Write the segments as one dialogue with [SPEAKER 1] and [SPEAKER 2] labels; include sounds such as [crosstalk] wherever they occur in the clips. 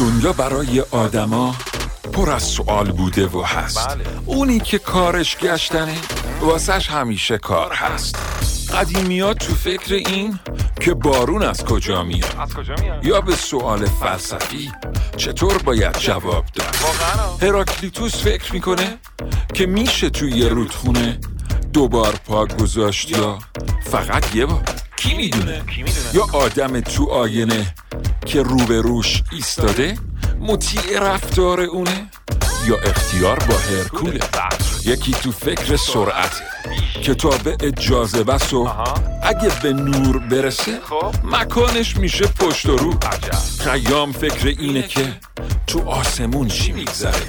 [SPEAKER 1] دنیا برای آدما پر از سوال بوده و هست.
[SPEAKER 2] بله.
[SPEAKER 1] اونی که کارش گشتنه واسش همیشه کار هست. قدیمیات تو فکر این که بارون از کجا میاد؟
[SPEAKER 2] از کجا میاد؟
[SPEAKER 1] یا به سوال فلسفی چطور باید جواب داد؟ هراکلیتوس فکر می‌کنه که میشه توی یه رودخونه دوبار پا گذاشت یا فقط یه بار؟ کی می‌دونه؟ یا آدم تو آینه که روبروش ایستاده مطیع رفتار اونه یا اختیار با هرکوله؟ یکی تو فکر سرعته کتاب جاذبه و
[SPEAKER 2] آها.
[SPEAKER 1] اگه به نور برسه
[SPEAKER 2] خب.
[SPEAKER 1] مکانش میشه پشت و رو. خیام فکر اینه که تو آسمون چی میگذره؟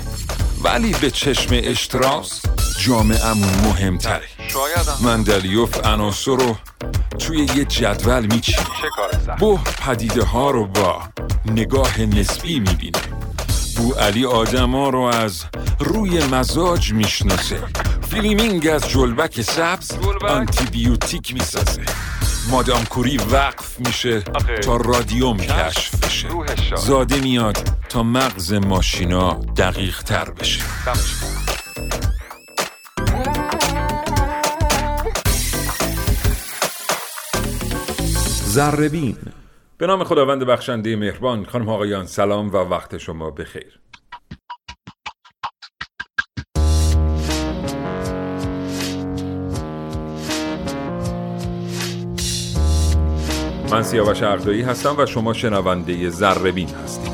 [SPEAKER 1] ولی به چشم اشتراس جامعمون مهمتره.
[SPEAKER 2] شایدم
[SPEAKER 1] مندلیوف عناصر رو توی یه جدول میچینه. بو پدیده ها رو با نگاه نسبی می‌بینه. بو علی آدم ها رو از روی مزاج می‌شناسه. فلمینگ از جلبک سبز؟ آنتی بیوتیک می‌سازه. مادام کوری وقف میشه. تا رادیوم کشف بشه. زاده میاد تا مغز ماشینا دقیق تر بشه زربین. به نام خداوند بخشنده مهربان خانم آقایان سلام و وقت شما بخیر. من سیاوش عقدایی هستم و شما شنونده زربین هستید.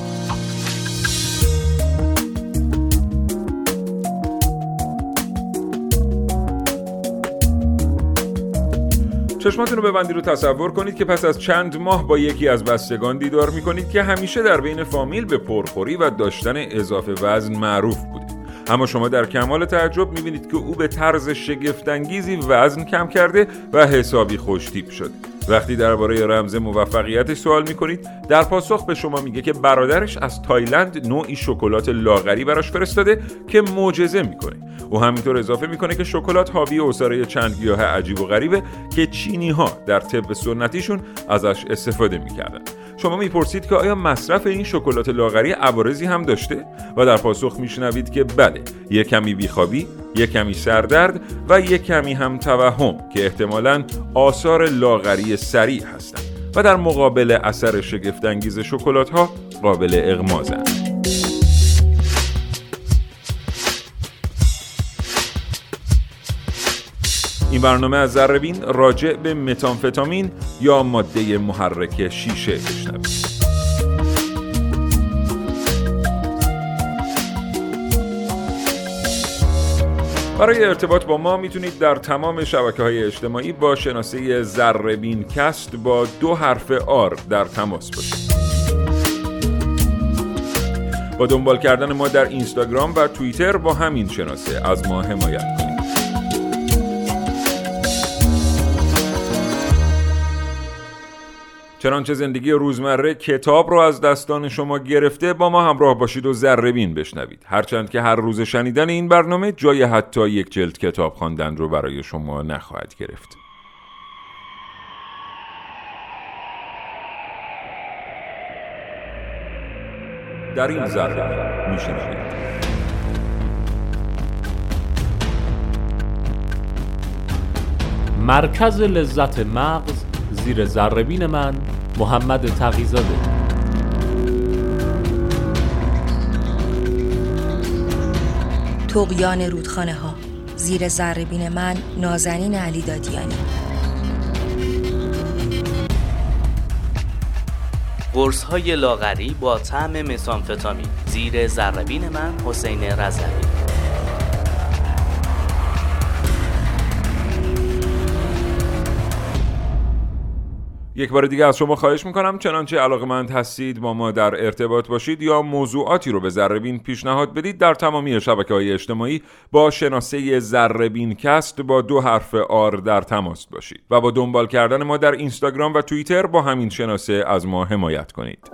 [SPEAKER 1] چشماتون رو ببندید و تصور کنید که پس از چند ماه با یکی از بستگان دیدار می‌کنید که همیشه در بین فامیل به پرخوری و داشتن اضافه وزن معروف بوده. اما شما در کمال تعجب می‌بینید که او به طرز شگفتانگیزی وزن کم کرده و حسابی خوشتیپ شده. وقتی درباره رمز موفقیتش سوال می‌کنید در پاسخ به شما میگه که برادرش از تایلند نوعی شکلات لاغری براش فرستاده که معجزه می‌کنه. او همینطور اضافه می‌کنه که شکلات حاوی عصاره چند گیاه عجیب و غریبه که چینی ها در طب سنتیشون ازش استفاده می‌کردن. شما می‌پرسید که آیا مصرف این شکلات لاغری عوارضی هم داشته؟ و در پاسخ میشنوید که بله یک کمی بیخوابی یک کمی سردرد و یک کمی هم توهم که احتمالاً آثار لاغری سریع هستند و در مقابل اثر شگفتانگیز شکلات ها قابل اغمازند. این برنامه از ذربین راجع به متانفتامین یا ماده محرک شیشه بشنوید. برای ارتباط با ما می‌تونید در تمام شبکه های اجتماعی با شناسه ذربین کست با دو حرف آر در تماس باشید. با دنبال کردن ما در اینستاگرام و توییتر با همین شناسه از ما حمایت کنید. چنانچه زندگی روزمره کتاب رو از دستان شما گرفته با ما همراه باشید و ذربین بشنوید. هرچند که هر روز شنیدن این برنامه جای حتی یک جلد کتاب خواندن رو برای شما نخواهد گرفت. در این ذره میشنوید.
[SPEAKER 3] مرکز لذت مغز زیر ذربین من محمد تقیزاده.
[SPEAKER 4] تقیان رودخانه ها زیر ذربین من نازنین علی دادیانی.
[SPEAKER 5] قرص های لاغری با طعم مسامفتامین زیر ذربین من حسین رضوی.
[SPEAKER 1] یک بار دیگه از شما خواهش می‌کنم چنانچه علاقمند هستید با ما در ارتباط باشید یا موضوعاتی رو به ذربین پیشنهاد بدید در تمامی شبکه های اجتماعی با شناسه ذربین کست با دو حرف آر در تماس باشید و با دنبال کردن ما در اینستاگرام و توییتر با همین شناسه از ما حمایت کنید.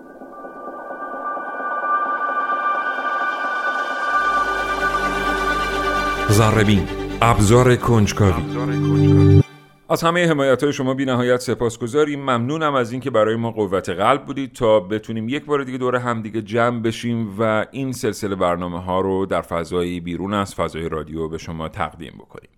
[SPEAKER 1] ذربین ابزار کنجکاوی. از همه حمایت های شما بی نهایت سپاسگزاریم. ممنونم از اینکه برای ما قوت قلب بودید تا بتونیم یک بار دیگه دور همدیگه جمع بشیم و این سلسله برنامه ها رو در فضای بیرون از فضای رادیو به شما تقدیم بکنیم.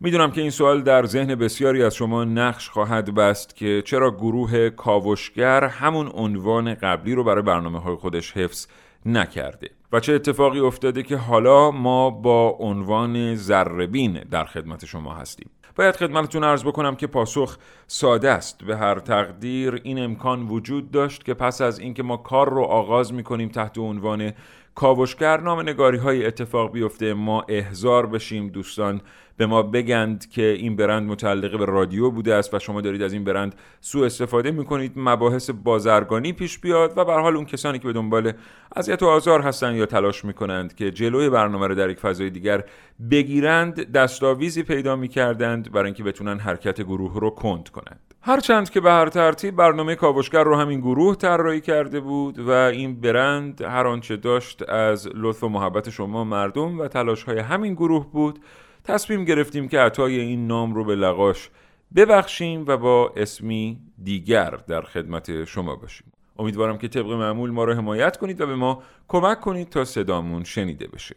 [SPEAKER 1] می‌دونم که این سوال در ذهن بسیاری از شما نقش خواهد بست که چرا گروه کاوشگر همون عنوان قبلی رو برای برنامه های خودش حفظ نکرده و چه اتفاقی افتاده که حالا ما با عنوان زربین در خدمت شما هستیم. باید خدمتتون ارز بکنم که پاسخ ساده است. به هر تقدیر این امکان وجود داشت که پس از اینکه ما کار رو آغاز می‌کنیم تحت عنوان کاوشگر نام نگاری های اتفاق بیفته. ما احزار بشیم دوستان. به ما بگند که این برند متعلق به رادیو بوده است و شما دارید از این برند سوء استفاده می‌کنید. مباحث بازرگانی پیش بیاد و به حال اون کسانی که به دنبال اذیت و آزار هستند یا تلاش می‌کنند که جلوی برنامه رو در یک فضای دیگر بگیرند دستاویزی پیدا می‌کردند برای اینکه بتونن حرکت گروه رو کند کنند. هرچند که به هر ترتیب برنامه کاوشگر رو همین گروه طراحی کرده بود و این برند هر آنچه داشت از لطف و محبت شما مردم و تلاش های همین گروه بود. تصمیم گرفتیم که عطای این نام رو به لقاش ببخشیم و با اسمی دیگر در خدمت شما باشیم. امیدوارم که طبق معمول ما رو حمایت کنید و به ما کمک کنید تا صدامون شنیده بشه.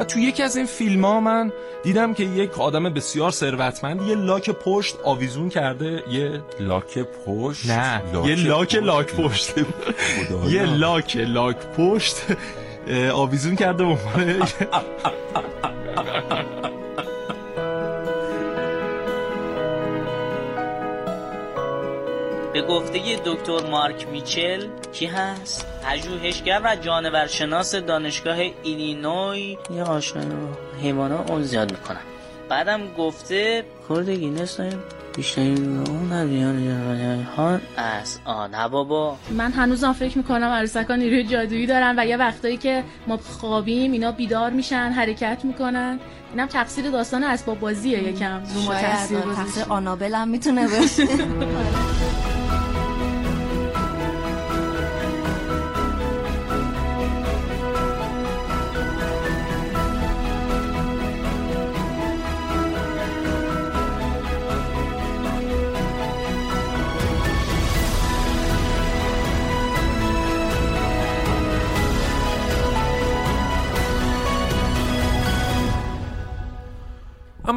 [SPEAKER 6] و تو یکی از این فیلم ها من دیدم که یک آدم بسیار ثروتمند یه لاک پشت آویزون کرده یه
[SPEAKER 1] لاک پشت؟
[SPEAKER 6] نه یه لاک لاک پشت. یه لاک لاک پشت آویزون کرده به [laughs]
[SPEAKER 5] به گفته دکتر مارک میچل کی هست؟ پژوهشگر و جانورشناس دانشگاه ایلینوی. یه آشنایی با حیوانات اون زیاد می‌کنم بعدم گفته کرد گینس بیشترین ها از آن. بابا.
[SPEAKER 7] من هنوزم فکر می‌کنم عروسکان نیروی جادویی دارن و یه وقتایی که ما خوابیم اینا بیدار میشن حرکت می‌کنن. اینم تقصیر داستان اسباب بازیه یکم. رو ما
[SPEAKER 4] تقصیر آنابل هم می‌تونه باشه. [laughs]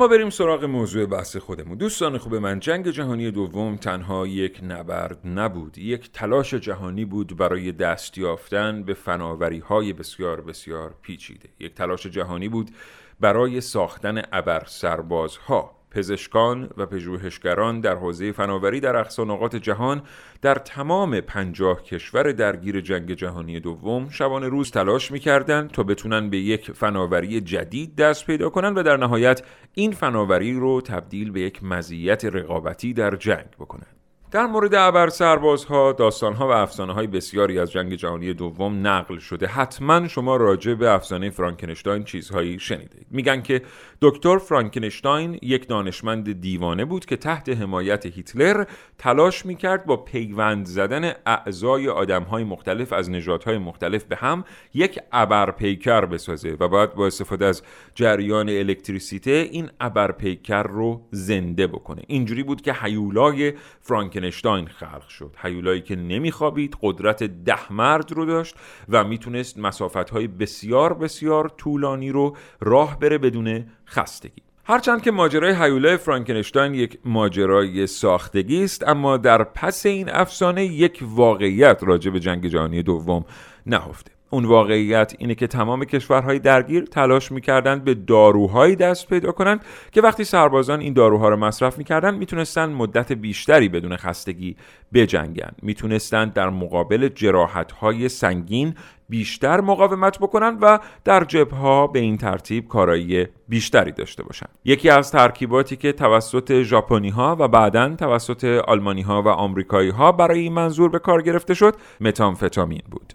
[SPEAKER 1] بریم سراغ موضوع بحث خودمون. دوستان خوب من جنگ جهانی دوم تنها یک نبرد نبود. یک تلاش جهانی بود برای دست یافتن به فناوری های بسیار بسیار پیچیده. یک تلاش جهانی بود برای ساختن ابر سربازها پزشکان و پژوهشگران در حوزه فناوری در اقصا نقاط جهان در تمام پنجاه کشور درگیر جنگ جهانی دوم شبانه روز تلاش می‌کردند تا بتونن به یک فناوری جدید دست پیدا کنند و در نهایت این فناوری رو تبدیل به یک مزیت رقابتی در جنگ بکنند در مورد ابر سربازها، داستانها و افسانه های بسیاری از جنگ جهانی دوم نقل شده. حتما شما راجع به افسانه فرانکنشتاین چیزهایی شنیدید. میگن که دکتر فرانکنشتاین یک دانشمند دیوانه بود که تحت حمایت هیتلر تلاش می‌کرد با پیوند زدن اعضای آدمهای مختلف از نژادهای مختلف به هم یک ابرپیکر بسازه و بعد با استفاده از جریان الکتریسیته این ابرپیکر رو زنده بکنه. اینجوری بود که حیولای فرانکنشتاین خلق شد. حیولایی که نمیخوابید، قدرت ده مرد رو داشت و می‌تونست مسافتهای بسیار بسیار طولانی رو راه بره بدون خستگی. هرچند که ماجرای هیولای فرانکنشتاین یک ماجرای ساختگی است اما در پس این افسانه یک واقعیت راجع به جنگ جهانی دوم نهفته. اون واقعیت اینه که تمام کشورهای درگیر تلاش می‌کردند به داروهایی دست پیدا کنند که وقتی سربازان این داروها رو مصرف می‌کردند می‌تونستند مدت بیشتری بدون خستگی بجنگند. می‌تونستند در مقابل جراحتهای سنگین بیشتر مقاومت بکنن و در جبهه به این ترتیب کارایی بیشتری داشته باشن یکی از ترکیباتی که توسط ژاپنی ها و بعدا توسط آلمانی ها و آمریکایی ها برای این منظور به کار گرفته شد متامفتامین بود.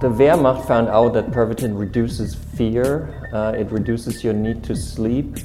[SPEAKER 2] The Wehrmacht found out that Pervitin reduces fear, uh, it reduces your need to sleep,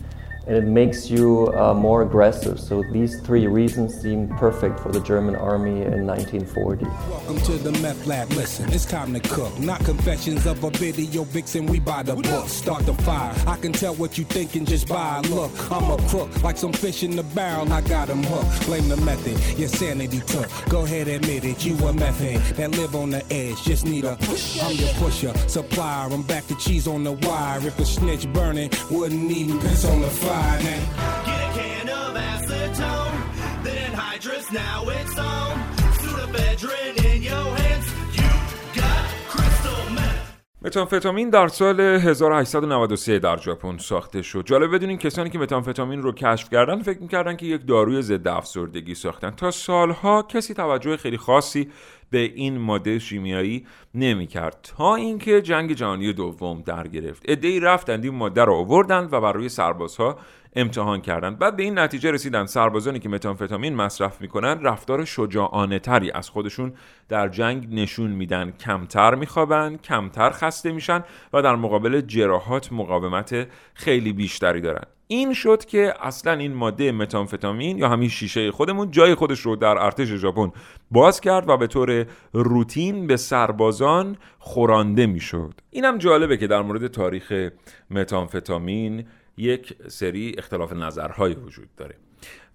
[SPEAKER 2] and it makes you uh, more aggressive. So these three reasons seem perfect for the German army in 1940.
[SPEAKER 8] Welcome to the meth lab. Listen, it's time to cook. Not confessions of a video vixen. We buy the book. Start the fire. I can tell what you thinking just by a look. I'm a crook, like some fish in the barrel. I got him hooked. Blame the method. Your sanity took. Go ahead, admit it. You a meth head that live on the edge. Just need a push. I'm your pusher, supplier. I'm back to cheese on the wire. If a snitch burning, wouldn't even piss on the fire. Now.
[SPEAKER 9] Get a can of acetone, then hydrous, now it's on. Pseudoephedrine in your hands, you got crystal meth.
[SPEAKER 1] متامفتامین در سال 1893 در ژاپن ساخته شد. جالب بدونین کسانی که متامفتامین رو کشف کردن فکر می‌کردن که یک داروی ضد افسردگی ساختن. تا سالها کسی توجه خیلی خاصی به این ماده شیمیایی نمی‌کرد. تا اینکه جنگ جهانی دوم در گرفت. عدهای رفتند این ماده رو آوردن و بر روی سربازها امتحان کردند بعد به این نتیجه رسیدن. سربازانی که متامفتامین مصرف می‌کنن رفتار شجاعانه تری از خودشون در جنگ نشون میدن. کمتر میخوابن کمتر خسته میشن و در مقابل جراحات مقاومت خیلی بیشتری دارن. این شد که اصلا این ماده متامفتامین یا همین شیشه خودمون جای خودش رو در ارتش ژاپن باز کرد و به طور روتین به سربازان خورانده می‌شد. اینم جالبه که در مورد تاریخ متامفتامین یک سری اختلاف نظرهایی وجود داره.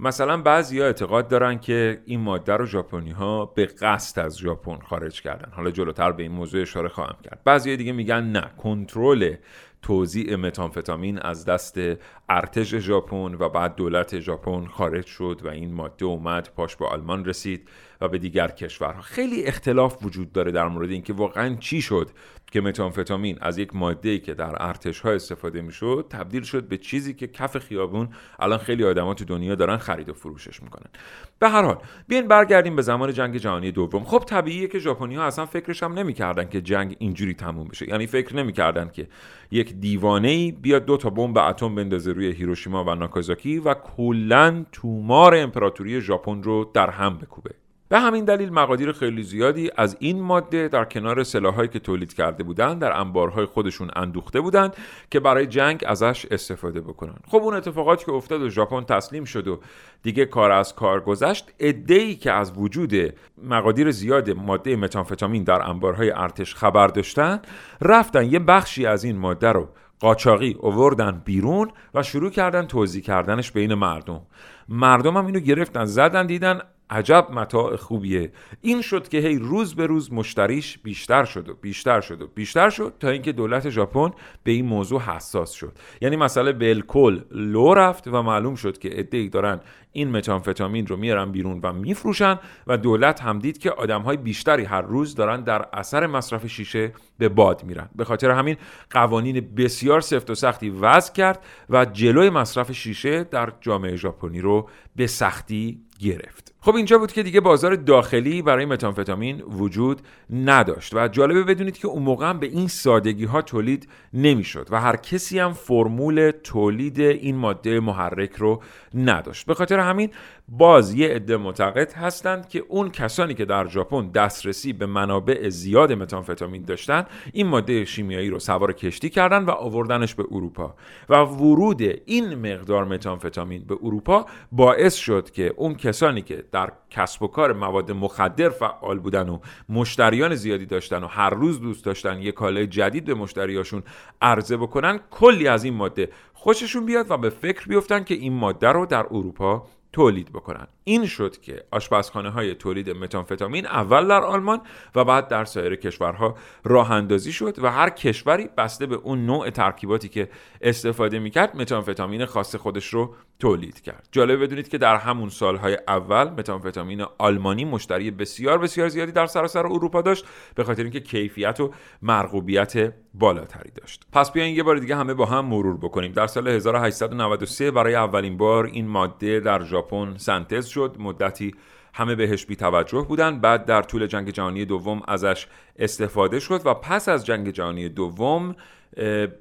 [SPEAKER 1] مثلا بعضی ها اعتقاد دارن که این ماده رو ژاپنی ها به قصد از ژاپن خارج کردن. حالا جلوتر به این موضوع اشاره خواهم کرد. بعضی دیگه میگن نه کنترل توزیع متامفتامین از دست ارتش ژاپن و بعد دولت ژاپن خارج شد و این ماده اومد پاش به آلمان رسید و به دیگر کشورها. خیلی اختلاف وجود داره در مورد اینکه واقعا چی شد. که متامفتامین از یک ماده که در ارتش ها استفاده می‌شد تبدیل شد به چیزی که کف خیابون الان خیلی آدما تو دنیا دارن خرید و فروشش می‌کنن. به هر حال بیاین برگردیم به زمان جنگ جهانی دوم. خب طبیعیه که ژاپنی ها اصلا فکرش هم نمی‌کردن که جنگ اینجوری تموم بشه. یعنی فکر نمی‌کردن که یک دیوانه ای بیاد دو تا بمب اتم بندازه روی هیروشیما و ناکازاکی و کلا تومار امپراتوری ژاپن رو در هم بکوبه. به همین دلیل مقادیر خیلی زیادی از این ماده در کنار سلاحهایی که تولید کرده بودند در انبارهای خودشون اندوخته بودند که برای جنگ ازش استفاده بکنن. خب اون اتفاقاتی که افتاد و ژاپن تسلیم شد و دیگه کار از کار گذشت ای که از وجود مقادیر زیاد ماده متامفتامین در انبارهای ارتش خبر داشتن رفتن یه بخشی از این ماده رو قاچاقی اووردن بیرون و شروع کردن توضیح کردنش بین مردم. مردم هم اینو گرفتن زدن دیدن عجب متاع خوبیه. این شد که هی روز به روز مشتریش بیشتر شد و بیشتر شد و بیشتر شد تا اینکه دولت ژاپن به این موضوع حساس شد. یعنی مسئله بالکل لو رفت و معلوم شد که عده‌ای دارن این متامفتامین رو میارن بیرون و میفروشن و دولت هم دید که های بیشتری هر روز دارن در اثر مصرف شیشه به باد میرن. به خاطر همین قوانین بسیار سفت و سختی وضع کرد و جلوی مصرف شیشه در جامعه ژاپنی رو به سختی گرفت. خب اینجا بود که دیگه بازار داخلی برای متامفتامین وجود نداشت و جالبه بدونید که اون موقع هم به این سادگی ها تولید نمی‌شد و هر کسی هم فرمول تولید این ماده محرک رو نداشت. به خاطر همین باز یه عده معتقد هستند که اون کسانی که در ژاپن دسترسی به منابع زیاد متامفتامین داشتن این ماده شیمیایی رو سوار کشتی کردن و آوردنش به اروپا. و ورود این مقدار متامفتامین به اروپا باعث شد که اون کسانی که در کسب و کار مواد مخدر فعال بودن و مشتریان زیادی داشتن و هر روز دوست داشتن یه کالای جدید به مشتریاشون عرضه بکنن کلی از این ماده خوششون بیاد و به فکر بیفتن که این ماده رو در اروپا تولید بکنن. این شد که آشپزخانه های تولید متانفتامین اول در آلمان و بعد در سایر کشورها راه اندازی شد و هر کشوری بسته به اون نوع ترکیباتی که استفاده می‌کرد متانفتامین خاص خودش رو تولید کرد. جالب بدونید که در همون سالهای اول متانفتامین آلمانی مشتری بسیار بسیار زیادی در سراسر اروپا داشت به خاطر اینکه کیفیت و مرغوبیت بالاتری داشت. پس بیاین یه بار دیگه همه با هم مرور بکنیم. در سال 1893 برای اولین بار این ماده در ژاپن سنتز شد. مدتی همه بهش بی توجه بودن. بعد در طول جنگ جهانی دوم ازش استفاده شد و پس از جنگ جهانی دوم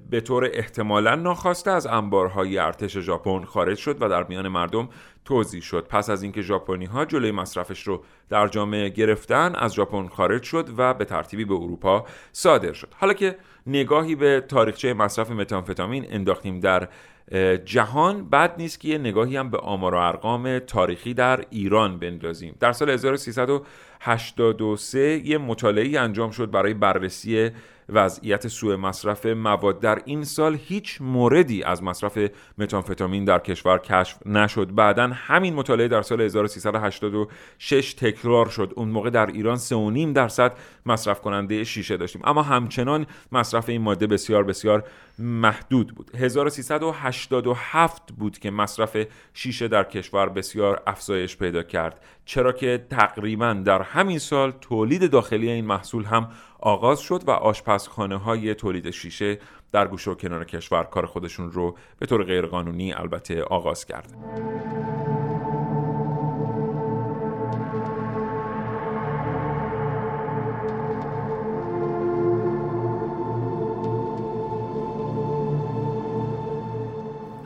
[SPEAKER 1] به طور احتمالا ناخواسته از انبارهای ارتش ژاپن خارج شد و در میان مردم توضیح شد. پس از اینکه ژاپنی ها جلوی مصرفش رو در جامعه گرفتن از ژاپن خارج شد و به ترتیبی به اروپا صادر شد. حالا که نگاهی به تاریخچه مصرف متامفتامین انداختیم در جهان بد نیست که یه نگاهی هم به آمار و ارقام تاریخی در ایران بندازیم. در سال 1383 یه مطالعه انجام شد برای بررسی وضعیت سوء مصرف مواد. در این سال هیچ موردی از مصرف متانفتامین در کشور کشف نشد. بعدا همین مطالعه در سال 1386 تکرار شد. اون موقع در ایران 3.5 درصد مصرف کننده شیشه داشتیم. اما همچنان مصرف این ماده بسیار بسیار محدود بود. 1387 بود که مصرف شیشه در کشور بسیار افزایش پیدا کرد. چرا که تقریبا در همین سال تولید داخلی این محصول هم آغاز شد و آشپزخانه های تولید شیشه در گوشه و کنار کشور کار خودشون رو به طور غیرقانونی البته آغاز کرد.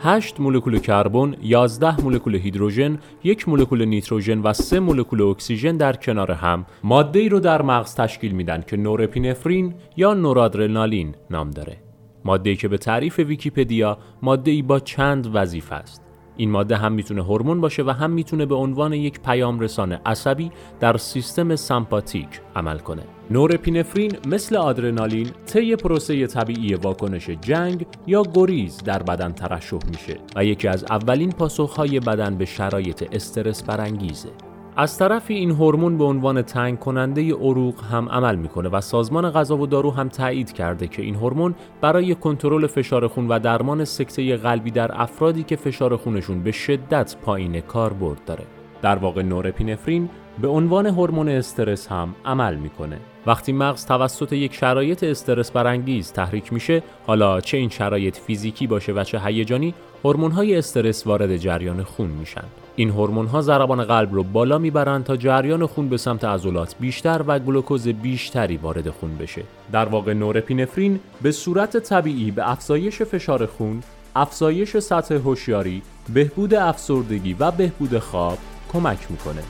[SPEAKER 3] هشت مولکول کربن، 11 مولکول هیدروژن، یک مولکول نیتروژن و سه مولکول اکسیژن در کنار هم ماده ای رو در مغز تشکیل میدن که نورپینفرین یا نورآدرنالین نام داره. ماده ای که به تعریف ویکیپدیا ماده ای با چند وظیفه است. این ماده هم می‌تونه هورمون باشه و هم می‌تونه به عنوان یک پیام رسان عصبی در سیستم سمپاتیک عمل کنه. نورپینفرین مثل آدرنالین طی پروسه طبیعی واکنش جنگ یا گریز در بدن ترشح میشه و یکی از اولین پاسخهای بدن به شرایط استرس برانگیزه. از طرفی این هورمون به عنوان تنگ کننده عروق هم عمل می‌کنه و سازمان غذا و دارو هم تایید کرده که این هورمون برای کنترل فشار خون و درمان سکته قلبی در افرادی که فشار خونشون به شدت پایین کاربرد داره. در واقع نورپینفرین به عنوان هورمون استرس هم عمل می‌کنه. وقتی مغز توسط یک شرایط استرس برانگیز تحریک میشه، حالا چه این شرایط فیزیکی باشه و چه هیجانی، هورمون‌های استرس وارد جریان خون میشن. این هورمون ها ضربان قلب رو بالا می‌برند تا جریان خون به سمت عضلات بیشتر و گلوکوز بیشتری وارد خون بشه. در واقع نورپینفرین به صورت طبیعی به افزایش فشار خون، افزایش سطح هوشیاری، بهبود افسردگی و بهبود خواب کمک می‌کنه.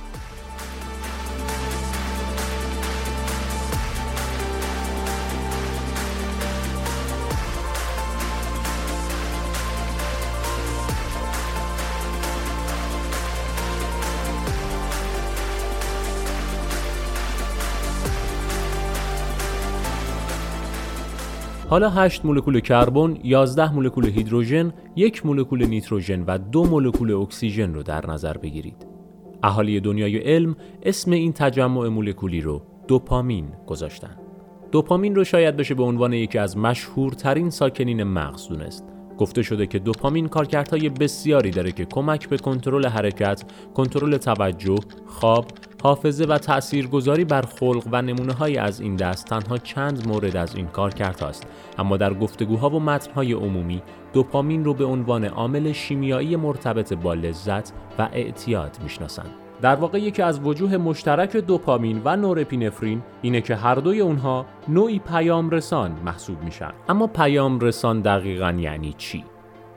[SPEAKER 3] حالا 8 مولکول کربن، 11 مولکول هیدروژن، یک مولکول نیتروژن و دو مولکول اکسیژن رو در نظر بگیرید. اهالی دنیای علم اسم این تجمع مولکولی رو دوپامین گذاشتن. دوپامین رو شاید بشه به عنوان یکی از مشهورترین ساکنین مغز دونست. گفته شده که دوپامین کارکردهای بسیاری داره که کمک به کنترل حرکت، کنترل توجه، خواب، حافظه و تاثیرگذاری بر خلق و نمونه های از این دست تنها چند مورد از این کار کرد است. اما در گفتگوها و متنهای عمومی دوپامین رو به عنوان عامل شیمیایی مرتبط با لذت و اعتیاد می‌شناسند. در واقع یکی از وجوه مشترک دوپامین و نورپینفرین اینه که هر دوی اونها نوعی پیام رسان محسوب میشن. اما پیام رسان دقیقا یعنی چی؟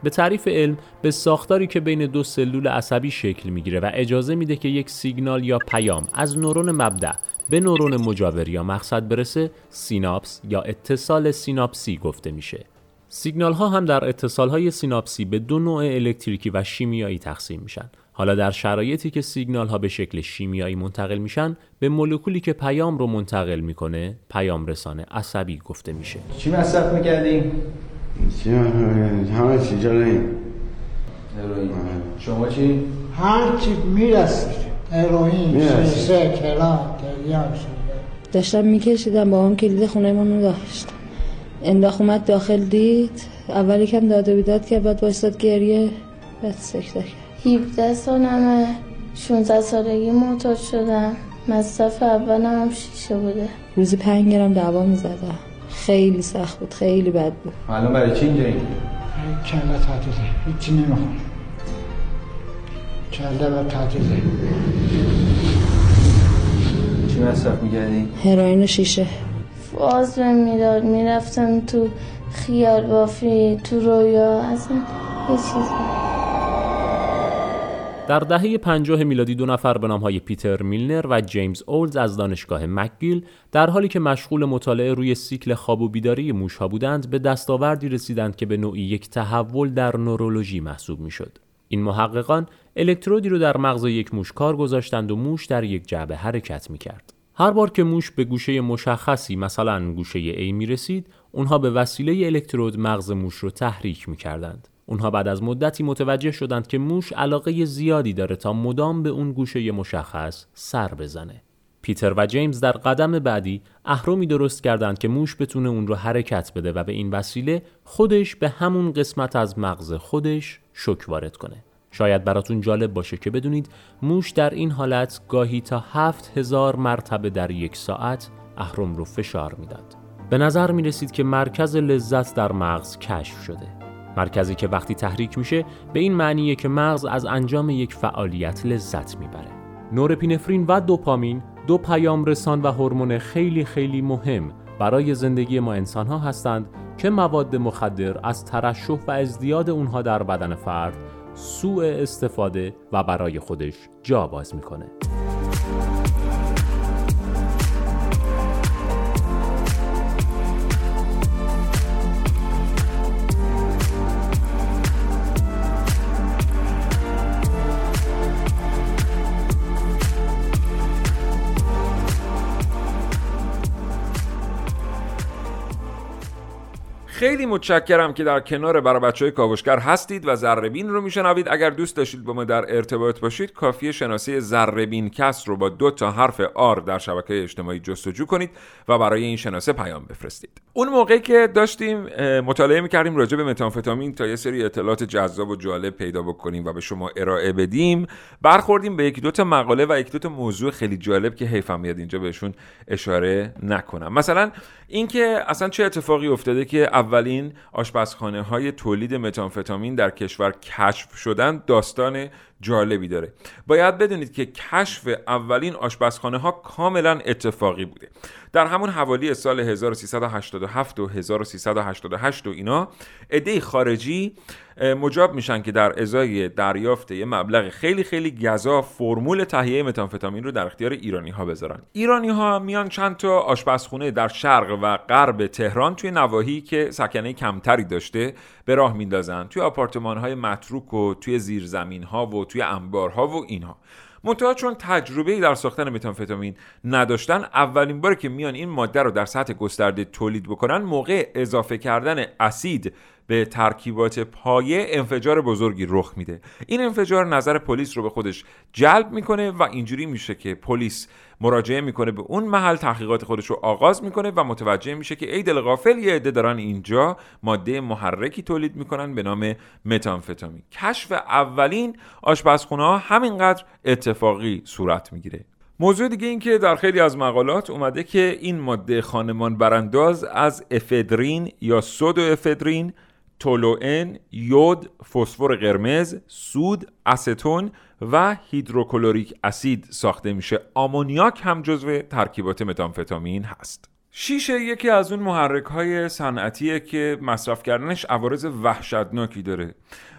[SPEAKER 3] به تعریف علم به ساختاری که بین دو سلول عصبی شکل می‌گیره و اجازه میده که یک سیگنال یا پیام از نورون مبدع به نورون مجاور یا مقصد برسه سیناپس یا اتصال سیناپسی گفته میشه. سیگنال ها هم در اتصال های سیناپسی به دو نوع الکتریکی و شیمیایی تقسیم میشن. حالا در شرایطی که سیگنال ها به شکل شیمیایی منتقل میشن به مولکولی که پیام رو منتقل می‌کنه پیام رسان عصبی گفته میشه.
[SPEAKER 10] چی مصرف می‌کردی؟
[SPEAKER 11] همه چی جلوی
[SPEAKER 10] شما چی؟
[SPEAKER 12] هر چی می‌رسید اروین، سه کلان، تریان
[SPEAKER 13] داشتم میکشیدم با هم کلید خونه رو داشت انداخ اومد داخل دید اولی کم داده بیداد که بعد بایستاد گریه بعد سکته کرد
[SPEAKER 14] 17 سالمه 16 سالگی معتاد شدم مصرف اولم هم شیشه بوده
[SPEAKER 13] روزی پنج گرم دعوا می‌زدم خیلی سخت بود خیلی بد بود.
[SPEAKER 10] الان برای چی اینجا این؟
[SPEAKER 12] کله تعطیله هیچی نمی‌خوام. کله بر تعطیله
[SPEAKER 10] چی مصرف می‌کردی؟
[SPEAKER 13] هروئین و شیشه.
[SPEAKER 14] فاز به می‌داد می‌رفتم تو خیال بافی تو رویا اصلا یه چیز
[SPEAKER 3] در دهه 50 میلادی دو نفر به نامهای پیتر میلنر و جیمز اولز از دانشگاه مکگیل در حالی که مشغول مطالعه روی سیکل خواب و بیداری موشها بودند به دستاوردی رسیدند که به نوعی یک تحول در نورولوژی محسوب می‌شد. این محققان الکترودی رو در مغز یک موش کار گذاشتند و موش در یک جعبه حرکت می‌کرد. هر بار که موش به گوشه مشخصی مثلا گوشه A می رسید، اونها به وسیله الکترود مغز موش رو تحریک می کردند. اونها بعد از مدتی متوجه شدند که موش علاقه زیادی داره تا مدام به اون گوشه مشخص سر بزنه. پیتر و جیمز در قدم بعدی اهرمی درست کردند که موش بتونه اون رو حرکت بده و به این وسیله خودش به همون قسمت از مغز خودش شک وارد کنه. شاید براتون جالب باشه که بدونید موش در این حالت گاهی تا هفت هزار مرتبه در یک ساعت اهرم رو فشار می‌داد. به نظر می رسید که مرکز لذت در مغز کشف شده. مرکزی که وقتی تحریک میشه به این معنیه که مغز از انجام یک فعالیت لذت می‌بره. نورپینفرین و دوپامین دو پیام رسان و هورمون خیلی خیلی مهم برای زندگی ما انسان ها هستند که مواد مخدر از ترشح و ازدیاد اونها در بدن فرد سوء استفاده و برای خودش جا باز می‌کنه.
[SPEAKER 1] خیلی متشکرم که در کنار برای بچه های کاوشگر هستید و زربین رو میشنوید. اگر دوست داشتید با ما در ارتباط باشید کافی شناسی زربین کس رو با دو تا حرف آر در شبکه اجتماعی جستجو کنید و برای این شناسه پیام بفرستید. اون موقعی که داشتیم مطالعه می‌کردیم راجع به متانفتامین تا یه سری اطلاعات جذاب و جالب پیدا بکنیم و به شما ارائه بدیم. برخوردیم به یکی دو تا مقاله و یک دو تا موضوع خیلی جالب که حیفم میاد اینجا بهشون اشاره نکنم. مثلا اینکه اصلا چه اتفاقی افتاده که اولین آشپزخانه های تولید متانفتامین در کشور کشف شدن داستان جالبی داره. باید بدونید که کشف اولین آشپزخانه ها کاملا اتفاقی بوده. در همون حوالی سال 1387 و 1388 و اینا عده خارجی مجاب میشن که در ازای دریافت یه مبلغ خیلی خیلی گذا فرمول تهیه متانفتامین رو در اختیار ایرانی ها بذارن. ایرانی ها میان چند تا آشپزخونه در شرق و غرب تهران توی نواحی که سکنه کمتری داشته به راه میندازن توی آپارتمان های متروک و توی زیرزمین ها و توی انبارها و اینها. منتها چون تجربه در ساختن متانفتامین نداشتن اولین بار که میان این ماده رو در سطح گسترده تولید بکنن موقع اضافه کردن اسید به ترکیبات پایه انفجار بزرگی رخ میده. این انفجار نظر پلیس رو به خودش جلب می‌کنه و اینجوری میشه که پلیس مراجعه می‌کنه به اون محل تحقیقات خودش رو آغاز می‌کنه و متوجه میشه که ای دل غافل یه عده دارن اینجا ماده محرکی تولید می‌کنن به نام متانفتامین کشف اولین آشپزخونه ها همینقدر اتفاقی صورت می‌گیره. موضوع دیگه این که در خیلی از مقالات اومده که این ماده خانمان برانداز از افدرین یا سودو افدرین تولوئن، یود، فسفر قرمز، سود، استون و هیدروکلوریک اسید ساخته میشه. آمونیاک هم جزو ترکیبات متانفتامین هست. شیشه یکی از اون محرک های صنعتیه که مصرف کردنش عوارض وحشتناکی داره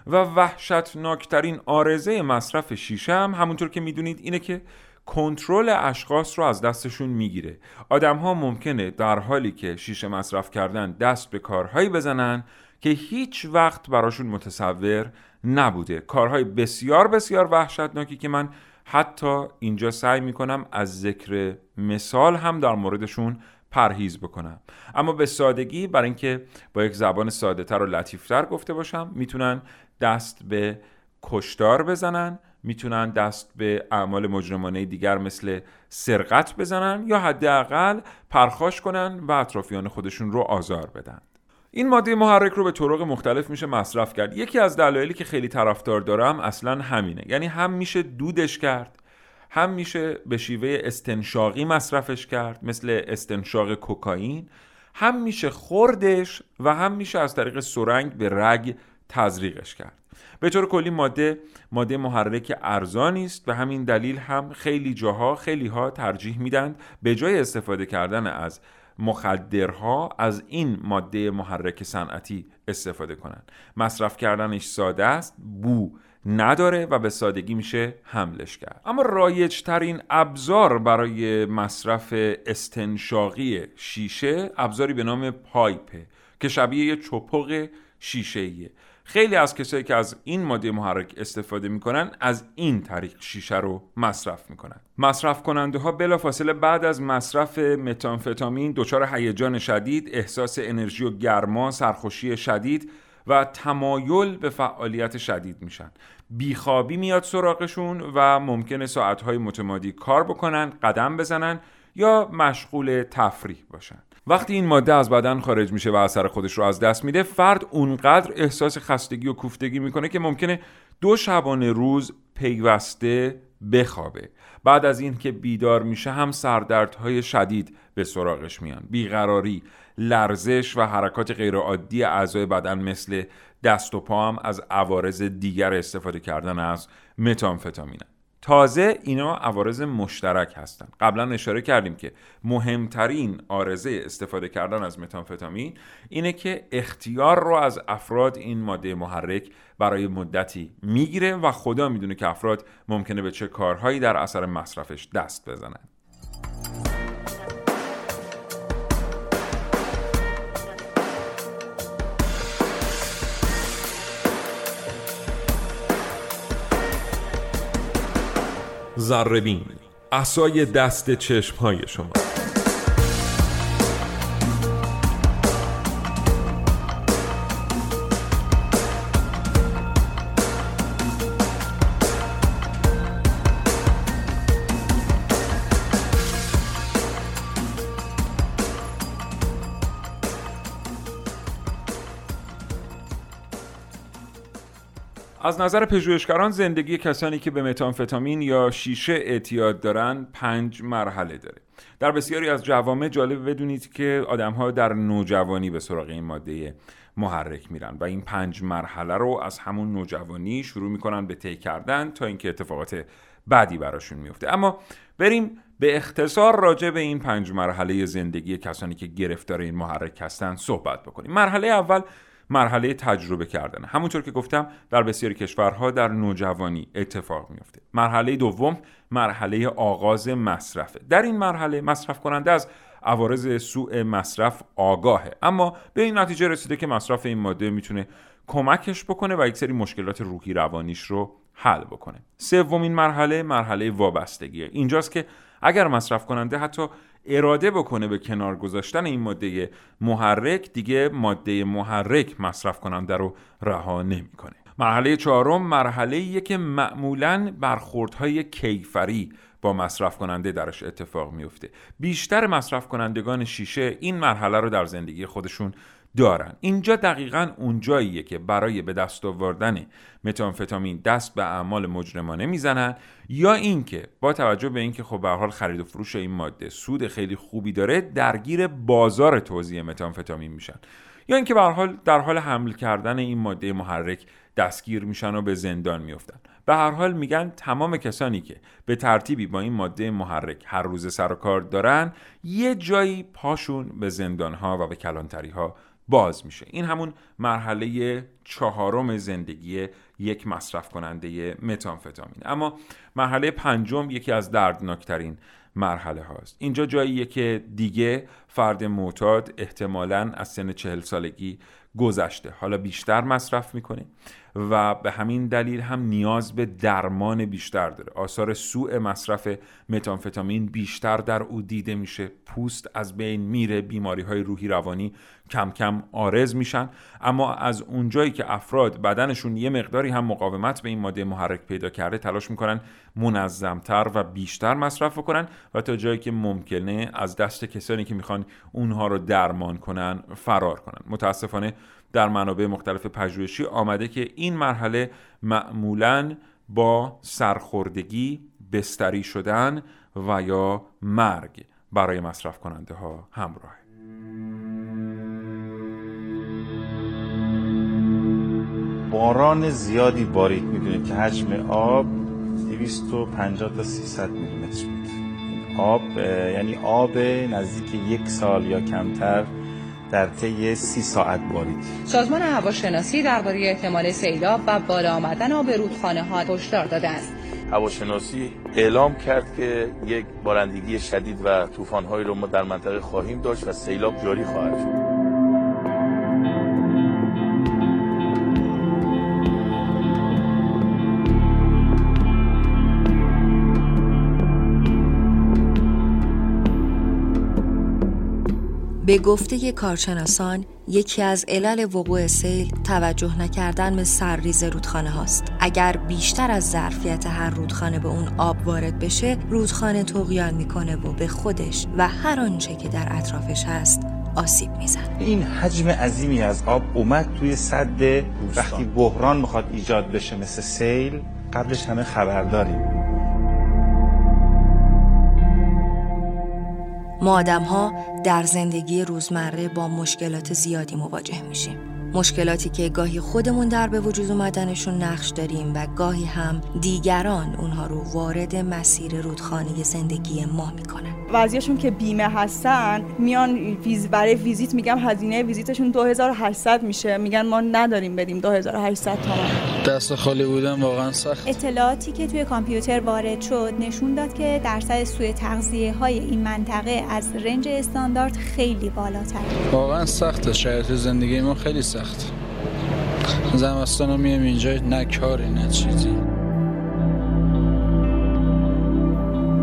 [SPEAKER 1] و وحشتناکترین آرزه مصرف شیشه هم همونطور که می‌دونید اینه که کنترل اشخاص رو از دستشون می‌گیره آدم ها ممکنه در حالی که شیشه مصرف کردن دست به کارهایی بزنن که هیچ وقت براشون متصور نبوده. کارهای بسیار بسیار وحشتناکی که من حتی اینجا سعی می‌کنم از ذکر مثال هم در موردشون پرهیز بکنم. اما به سادگی برای اینکه با یک زبان ساده تر و لطیفتر گفته باشم می‌تونن دست به کشتار بزنن می‌تونن دست به اعمال مجرمانه دیگر مثل سرقت بزنن یا حداقل پرخاش کنن و اطرافیان خودشون رو آزار بدن. این ماده محرک رو به طرق مختلف میشه مصرف کرد. یکی از دلایلی که خیلی طرفدار دارم اصلا همینه. یعنی هم میشه دودش کرد هم میشه به شیوه استنشاقی مصرفش کرد مثل استنشاق کوکائین هم میشه خوردش و هم میشه از طریق سرنگ به رگ تزریقش کرد. به طور کلی ماده ماده محرک ارزانی است و همین دلیل هم خیلی جاها خیلی ها ترجیح میدند به جای استفاده کردن از مخدرها از این ماده محرک صنعتی استفاده کنند مصرف کردنش ساده است بو نداره و به سادگی میشه حملش کرد اما رایج ترین ابزار برای مصرف استنشاقی شیشه ابزاری به نام پایپه که شبیه یه چپق شیشه ایه. خیلی از کسایی که از این ماده محرک استفاده می‌کنن از این طریق شیشه رو مصرف می‌کنن. مصرف کننده ها بلافاصله بعد از مصرف متانفتامین دچار هیجان شدید احساس انرژی و گرما سرخوشی شدید و تمایل به فعالیت شدید میشن. بیخوابی میاد سراغشون و ممکنه ساعتهای متمادی کار بکنن قدم بزنن یا مشغول تفریح باشن. وقتی این ماده از بدن خارج میشه و اثر خودش رو از دست میده فرد اونقدر احساس خستگی و کوفتگی می‌کنه که ممکنه دو شبانه روز پیوسته بخوابه. بعد از این که بیدار میشه هم سردردهای شدید به سراغش میان. بیقراری لرزش و حرکات غیرعادی اعضای بدن مثل دست و پا هم از عوارض دیگر استفاده کردن از متانفتامین تازه اینا عوارض مشترک هستند قبلا اشاره کردیم که مهمترین آرزه استفاده کردن از متانفتامین اینه که اختیار رو از افراد این ماده محرک برای مدتی می‌گیره و خدا می‌دونه که افراد ممکنه به چه کارهایی در اثر مصرفش دست بزنن. زربین اسای دست چشمهای شما. نظر پژوهشگران زندگی کسانی که به متانفتامین یا شیشه اعتیاد دارن پنج مرحله داره. در بسیاری از جوامع جالب بدونید که آدمها در نوجوانی به سراغ این ماده محرک میرن و این پنج مرحله رو از همون نوجوانی شروع می‌کنن به طی کردن تا اینکه اتفاقات بعدی براشون میفته اما بریم به اختصار راجع به این پنج مرحله زندگی کسانی که گرفتار این محرک هستن صحبت بکنیم. مرحله اول مرحله تجربه کردن. همونطور که گفتم در بسیاری کشورها در نوجوانی اتفاق میفته مرحله دوم مرحله آغاز مصرفه. در این مرحله مصرف کننده از عوارض سوء مصرف آگاهه. اما به این نتیجه رسیده که مصرف این ماده می‌تونه کمکش بکنه و یک سری مشکلات روحی روانیش رو حل بکنه. سومین مرحله مرحله وابستگیه. اینجاست که اگر مصرف کننده حتی اراده بکنه به کنار گذاشتن این ماده محرک دیگه ماده محرک مصرف کننده رو رها نمی‌کنه. مرحله چهارم مرحله که معمولا برخوردهای کیفری با مصرف کننده درش اتفاق میفته بیشتر مصرف کنندگان شیشه این مرحله رو در زندگی خودشون دارن. اینجا دقیقا اونجاییه که برای به دست آوردن متانفتامین دست به اعمال مجرمانه می‌زنن یا اینکه با توجه به اینکه خب به حال خرید و فروش این ماده سود خیلی خوبی داره درگیر بازار توزیع متانفتامین میشن. یا اینکه به حال در حال حمل کردن این ماده محرک دستگیر میشن و به زندان میفتن به هر حال میگن تمام کسانی که به ترتیبی با این ماده محرک هر روز سر و کار دارن یه جایی پاشون به زندان ها و به کلانتری ها باز میشه. این همون مرحله چهارم زندگی یک مصرف کننده متانفتامین اما مرحله پنجم یکی از دردناکترین مرحله هاست. اینجا جاییه که دیگه فرد معتاد احتمالا از سن چهل سالگی گذشته. حالا بیشتر مصرف می‌کنه و به همین دلیل هم نیاز به درمان بیشتر داره. آثار سوء مصرف متانفتامین بیشتر در او دیده میشه. پوست از بین میره بیماری های روحی روانی کم کم آرز میشن. اما از اونجایی که افراد بدنشون یه مقداری هم مقاومت به این ماده محرک پیدا کرده تلاش می‌کنن منظمتر و بیشتر مصرف کنن و تا جایی که ممکنه از دست کسانی که می‌خوان اونها رو درمان کنن فرار کنن. متاسفانه در منابع مختلف پژوهشی آمده که این مرحله معمولا با سرخوردگی بستری شدن و یا مرگ برای مصرف کننده ها همراهه
[SPEAKER 11] باران زیادی بارید می‌دونید که حجم آب 250 تا 300 میلیمتر بود. آب یعنی آب نزدیک یک سال یا کمتر در طی سی ساعت بارید
[SPEAKER 15] سازمان هواشناسی درباره احتمال سیلاب و بالا آمدن آب رودخانه ها هشدار داده است.
[SPEAKER 16] هواشناسی اعلام کرد که یک بارندگی شدید و طوفان‌هایی رو ما در منطقه خواهیم داشت و سیلاب جاری خواهد شد.
[SPEAKER 4] به گفته کارشناسان یکی از علل وقوع سیل توجه نکردن به سرریز رودخانه هاست. اگر بیشتر از ظرفیت هر رودخانه به اون آب وارد بشه رودخانه تقیان می‌کنه و به خودش و هر آنچه که در اطرافش هست آسیب می‌زنه.
[SPEAKER 11] این حجم عظیمی از آب اومد توی صد وقتی بحران می‌خواد ایجاد بشه مثل سیل قبلش همه خبر
[SPEAKER 4] ما آدم ها در زندگی روزمره با مشکلات زیادی مواجه میشیم. مشکلاتی که گاهی خودمون در به وجود اومدنشون نقش داریم و گاهی هم دیگران اونها رو وارد مسیر رودخانه زندگی ما می‌کنن.
[SPEAKER 17] بعضیاشون که بیمه هستن میان ویز برای ویزیت میگم هزینه ویزیتشون 2800 میشه. میگن ما نداریم بدیم 2800 تومن
[SPEAKER 18] دست خالی بودن واقعا سخت.
[SPEAKER 19] اطلاعاتی که توی کامپیوتر وارد شد نشون داد که درصد سوء تغذیه های این منطقه از رنج استاندارد خیلی بالاتر.
[SPEAKER 18] واقعا سخته. شرایط زندگی ما خیلی سخت. زمستان رو میام اینجا نه کاری نه چیزی.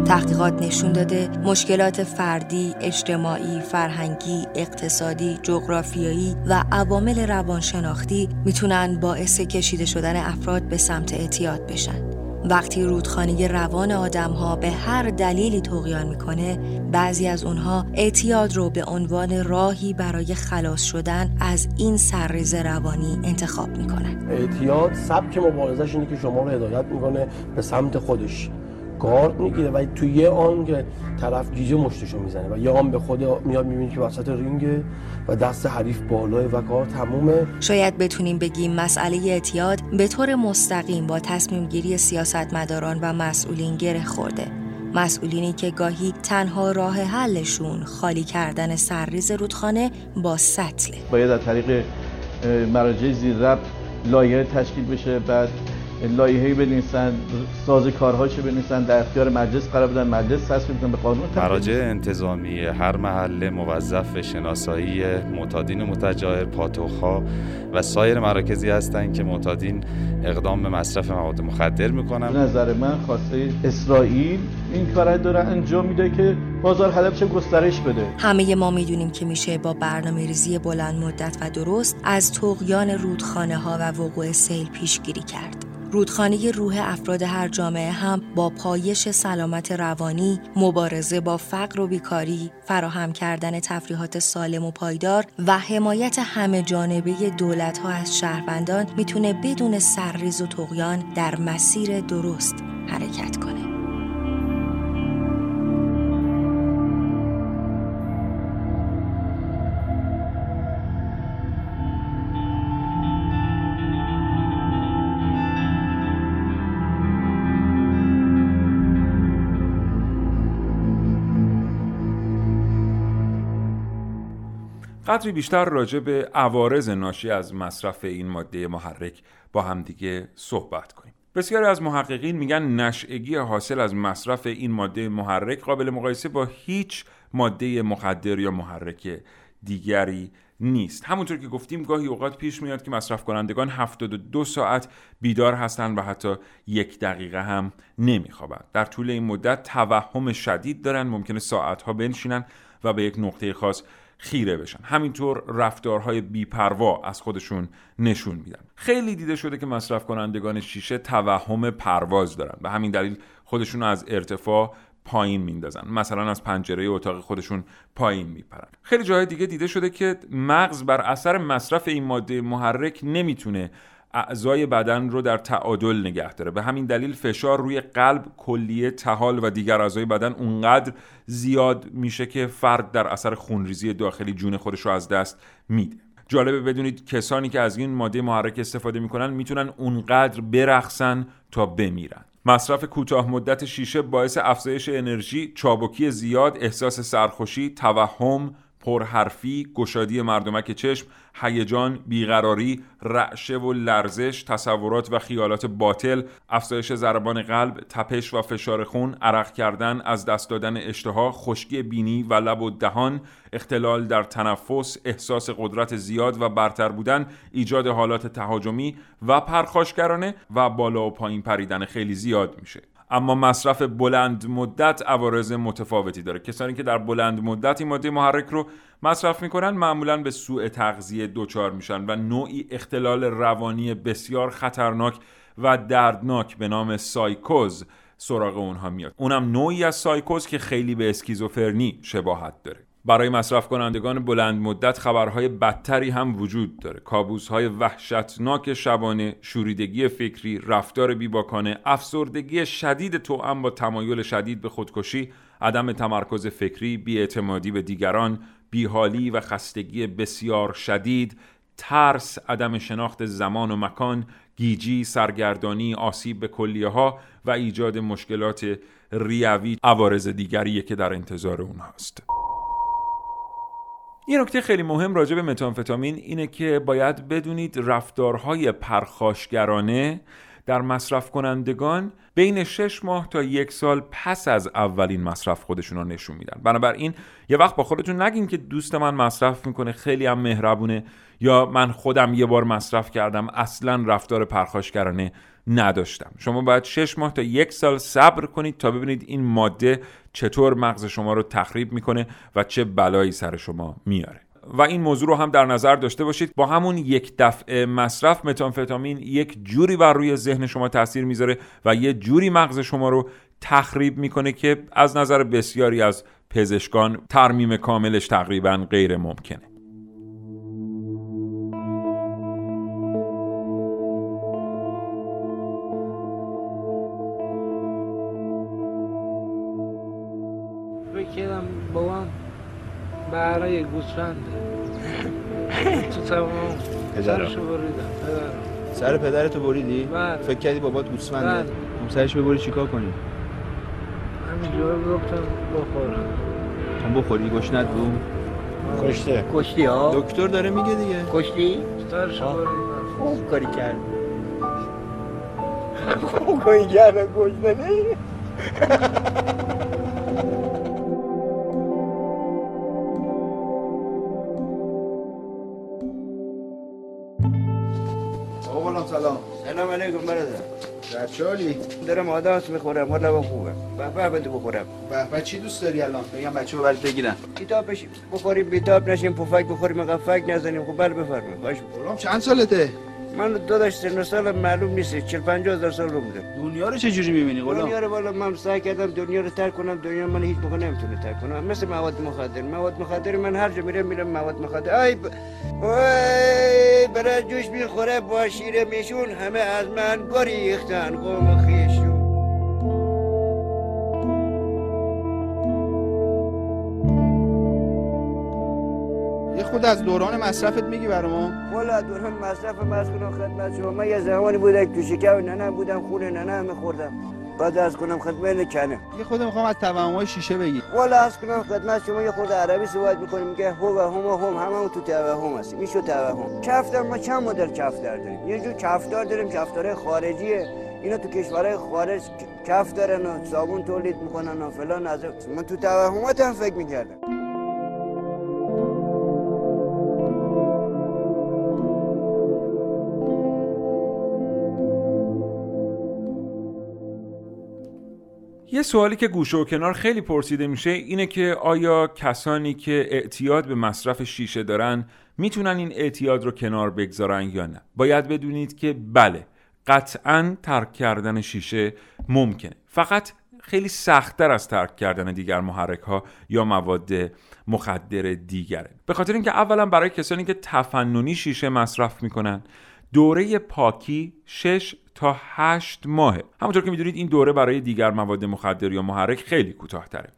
[SPEAKER 4] تحقیقات نشون داده. مشکلات فردی، اجتماعی، فرهنگی، اقتصادی، جغرافیایی و عوامل روانشناختی می‌تونن باعث کشیده شدن افراد به سمت اعتیاد بشن. وقتی رودخانه روان آدم ها به هر دلیلی تقیان می‌کنه بعضی از اونها اعتیاد رو به عنوان راهی برای خلاص شدن از این سرریز روانی انتخاب می‌کنن.
[SPEAKER 20] اعتیاد سبک مبارزش اینه که شما رو هدایت می‌کنه به سمت خودش. گارد می‌گیره و توی یه آن که طرف گیجه مشتشو می‌زنه و یه آن به خود میاد می‌بینی که وسط رینگه و دست حریف بالاه و کار تمومه.
[SPEAKER 4] شاید بتونیم بگیم مسئله اعتیاد به طور مستقیم با تصمیم گیری سیاستمداران و مسئولین گره خورده. مسئولینی که گاهی تنها راه حلشون خالی کردن سرریز رودخانه با سطله.
[SPEAKER 10] باید از طریق مراجع زیر رب لایه تشکیل بشه بعد لایحه‌ای بنویسن ساز کارهاشو بنویسن در اختیار مجلس قرار بدن. مجلس تصویب کنه به قانون
[SPEAKER 21] مراجع انتظامی هر محله موظف شناسایی معتادین متجاهر پاتوخا و سایر مراکزی هستند که معتادین اقدام به مصرف مواد مخدر می‌کنن.
[SPEAKER 10] به نظر من خواسته اسرائیل این کار داره انجام میده که بازار حلب چه گسترش بده.
[SPEAKER 4] همه ما می‌دونیم که میشه با برنامه ریزی بلند مدت و درست از تقیان رودخانه ها و وقوع سیل پیشگیری کرد. رودخانه روح افراد هر جامعه هم با پایش سلامت روانی، مبارزه با فقر و بیکاری، فراهم کردن تفریحات سالم و پایدار و حمایت همه جانبه دولت ها از شهروندان می‌تونه بدون سرریز و تقیان در مسیر درست حرکت کنه.
[SPEAKER 1] قدری بیشتر راجع به عوارض ناشی از مصرف این ماده محرک با همدیگه صحبت کنیم. بسیاری از محققین میگن نشعگی حاصل از مصرف این ماده محرک قابل مقایسه با هیچ ماده مخدر یا محرک دیگری نیست. همونطور که گفتیم گاهی اوقات پیش میاد که مصرف کنندگان 72 ساعت بیدار هستند و حتی یک دقیقه هم نمیخوابند در طول این مدت توهم شدید دارن ممکنه ساعتها بنشینن و به یک نقطه خاص خیره بشن. همینطور رفتارهای بیپروا از خودشون نشون میدن. خیلی دیده شده که مصرف کنندگان شیشه توهم پرواز دارن و همین دلیل خودشون از ارتفاع پایین میندازن. مثلا از پنجره اتاق خودشون پایین میپرن. خیلی جاهای دیگه دیده شده که مغز بر اثر مصرف این ماده محرک نمی‌تونه اعضای بدن رو در تعادل نگه داره. به همین دلیل فشار روی قلب کلیه تحال و دیگر اعضای بدن اونقدر زیاد میشه که فرد در اثر خونریزی داخلی جون خودش رو از دست میده. جالبه بدونید کسانی که از این ماده محرک استفاده می‌کنن می‌تونن اونقدر برقصن تا بمیرن. مصرف کوتاه مدت شیشه باعث افزایش انرژی، چابکی زیاد، احساس سرخوشی، توهم، پرحرفی، گشادی مردمک چشم، هیجان، بیقراری، رعشه و لرزش، تصورات و خیالات باطل، افزایش ضربان قلب، تپش و فشار خون، عرق کردن، از دست دادن اشتها، خشکی بینی و لب و دهان، اختلال در تنفس، احساس قدرت زیاد و برتر بودن، ایجاد حالات تهاجمی و پرخاشگرانه و بالا و پایین پریدن خیلی زیاد میشه. اما مصرف بلند مدت عوارض متفاوتی داره. کسانی که در بلند مدت این ماده محرک رو مصرف می‌کنن معمولا به سوء تغذیه دچار میشن و نوعی اختلال روانی بسیار خطرناک و دردناک به نام سایکوز سراغ اونها میاد. اونم نوعی از سایکوز که خیلی به اسکیزوفرنی شباهت داره. برای مصرف کنندگان بلند مدت خبرهای بدتری هم وجود داره. کابوسهای وحشتناک شبانه شوریدگی فکری رفتار بیباکانه افسردگی شدید توأم با تمایل شدید به خودکشی عدم تمرکز فکری بیاعتمادی به دیگران بیحالی و خستگی بسیار شدید ترس عدم شناخت زمان و مکان گیجی سرگردانی آسیب به کلیه ها و ایجاد مشکلات ریوی عوارض دیگریه که در انتظار اونهاست یه نکته خیلی مهم راجع به متانفتامین اینه که باید بدونید رفتارهای پرخاشگرانه در مصرف کنندگان بین 6 ماه تا یک سال پس از اولین مصرف خودشون رو نشون میدن. بنابراین یه وقت با خودتون نگین که دوست من مصرف می‌کنه خیلی هم مهربونه یا من خودم یه بار مصرف کردم اصلا رفتار پرخاشگرانه نداشتم. شما باید 6 ماه تا یک سال صبر کنید تا ببینید این ماده چطور مغز شما رو تخریب می‌کنه و چه بلایی سر شما میاره. و این موضوع رو هم در نظر داشته باشید. با همون یک دفعه مصرف متانفتامین یک جوری بر روی ذهن شما تاثیر می‌ذاره و یه جوری مغز شما رو تخریب می‌کنه که از نظر بسیاری از پزشکان ترمیم کاملش تقریبا غیر ممکنه.
[SPEAKER 12] فکرم بابام برای گوسفنده تو تمام سرشو بریدم پدرم
[SPEAKER 22] سر پدرتو بریدی؟
[SPEAKER 12] بله.
[SPEAKER 22] فکر کردی بابات گوسفنده؟
[SPEAKER 12] بله.
[SPEAKER 22] اون سرش ببری چیکار کنی؟
[SPEAKER 12] همینجور گفتم بخورم
[SPEAKER 22] هم بخوری گشنت بود؟
[SPEAKER 12] کشته.
[SPEAKER 22] کشتی ها؟ دکتر داره میگه دیگه
[SPEAKER 12] کشتی؟ سرشو بریدم
[SPEAKER 22] خوب کاری کرد
[SPEAKER 12] خوب کاری کردم کشته [laughs]
[SPEAKER 22] چالی؟
[SPEAKER 23] دارم آداس می‌خورم حالا خوبه به به بده بخورم
[SPEAKER 22] به به چی دوست داری الان؟ بگم بچه برات بگیرن
[SPEAKER 23] کتاب. بخوریم بیتاب نشیم پفک بخوریم قفک نزنیم خب بله بفرمایید خواهش
[SPEAKER 22] غلام چند سالته؟
[SPEAKER 23] من داداش سن و سالم معلوم نیست 40 50 هزار سال رو
[SPEAKER 22] دنیا رو چه جوری می‌بینی غلام؟
[SPEAKER 23] دنیا رو بالا من سعی کردم دنیا رو ترک کنم دنیا من هیچ موقع نمی‌تونه ترک کنم. مثل مواد مخدر. مواد مخدر من هر جا میرم میرم مواد مخدر. ای ب... وای برای جوش می‌خوره با شیره میشون همه از من گریختن. قوم خیشون
[SPEAKER 22] خود از دوران مصرفت میگی برام؟
[SPEAKER 23] والا دوران مصرف مصرف کنم خدمت شما. من یه زمانی بوده که تو شکم ننه بودم خونه ننه میخوردم. بعد از کنم خدمت کنه
[SPEAKER 22] یه خود می‌خوام از توهمای شیشه بگی.
[SPEAKER 23] والا از کنم خدمت شما یه خود عربی صحبت می‌کنیم میگه هو و هم و هم همه تو توهم هستیم. میشو توهم. کفتر ما چند مدل کفتر داریم؟ یه جور کفتار داریم کفتاره خارجیه. اینا تو کشورهای خارج کف دارن و صابون تولید می‌کنن و فلان از من تو توهمات هم فکر می‌کردم.
[SPEAKER 1] یه سوالی که گوشه و کنار خیلی پرسیده میشه اینه که آیا کسانی که اعتیاد به مصرف شیشه دارن می‌تونن این اعتیاد رو کنار بگذارن یا نه؟ باید بدونید که بله قطعا ترک کردن شیشه ممکنه. فقط خیلی سختتر از ترک کردن دیگر محرک ها یا مواد مخدر دیگره. به خاطر اینکه اولا برای کسانی که تفننی شیشه مصرف می‌کنن دوره پاکی 6 تا 8 ماهه. همونطور که می‌دونید این دوره برای دیگر مواد مخدر یا محرک خیلی کوتاهتره.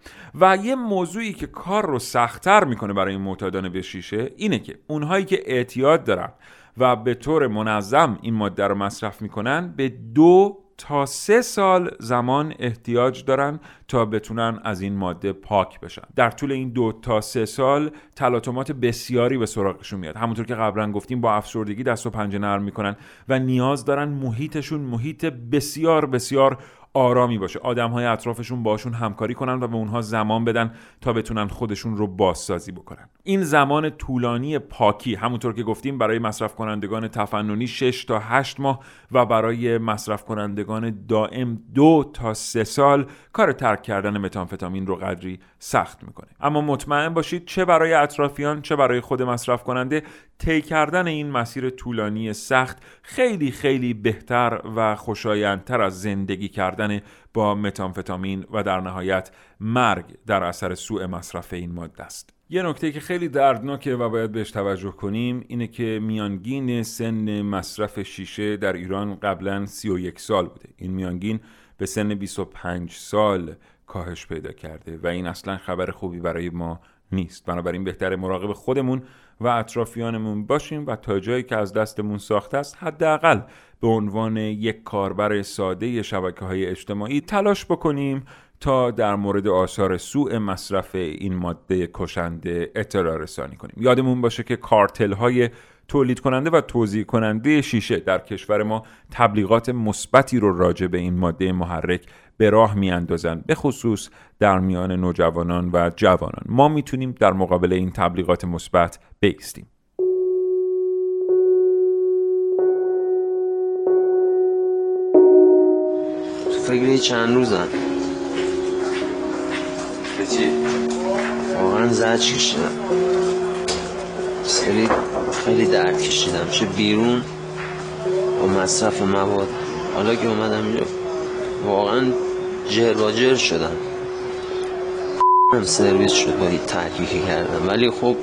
[SPEAKER 1] و یه موضوعی که کار رو سختتر می‌کنه برای معتادان به شیشه اینه که اونهایی که اعتیاد دارن و به طور منظم این ماده رو مصرف می‌کنن به دو تا سه سال زمان احتیاج دارن تا بتونن از این ماده پاک بشن. در طول این دو تا سه سال تلاطمات بسیاری به سراغشون میاد. همونطور که قبلا گفتیم با افسردگی دست و پنجه نرم می‌کنن و نیاز دارن محیطشون محیط بسیار بسیار آرامی باشه. آدم های اطرافشون باشون همکاری کنن و به اونها زمان بدن تا بتونن خودشون رو بازسازی بکنن. این زمان طولانی پاکی همونطور که گفتیم برای مصرف کنندگان تفننی 6 تا 8 ماه و برای مصرف کنندگان دائم دو تا سه سال کار ترک کردن متانفتامین رو قدری سخت می‌کنه. اما مطمئن باشید چه برای اطرافیان چه برای خود مصرف کننده طی کردن این مسیر طولانی سخت خیلی خیلی بهتر و خوشایندتر از زندگی کردن با متانفتامین و در نهایت مرگ در اثر سوء مصرف این ماده است. یه نکته که خیلی دردناکه و باید بهش توجه کنیم اینه که میانگین سن مصرف شیشه در ایران قبلا 31 سال بوده. این میانگین به سن 25 سال کاهش پیدا کرده و این اصلا خبر خوبی برای ما نیست. بنابراین بهتر مراقب خودمون و اطرافیانمون باشیم و تا جایی که از دستمون ساخته است حداقل به عنوان یک کاربر ساده شبکه های اجتماعی تلاش بکنیم تا در مورد آثار سوء مصرف این ماده کشنده اطلاع رسانی کنیم. یادمون باشه که کارتل های تولید کننده و توضیح کننده شیشه در کشور ما تبلیغات مثبتی رو راجع به این ماده محرک به راه میاندازند به خصوص در میان نوجوانان و جوانان. ما می‌تونیم در مقابل این تبلیغات مثبت بیستیم.
[SPEAKER 24] فکر چند روزن؟ به چی؟ واقعا زج کشیدم سری خیلی درد کشیدم. چه بیرون با مصرف مواد. حالا که اومدم اینجا واقعا جر با جر شدم. هم سرویس شد با این تحقیقی کردم. ولی خب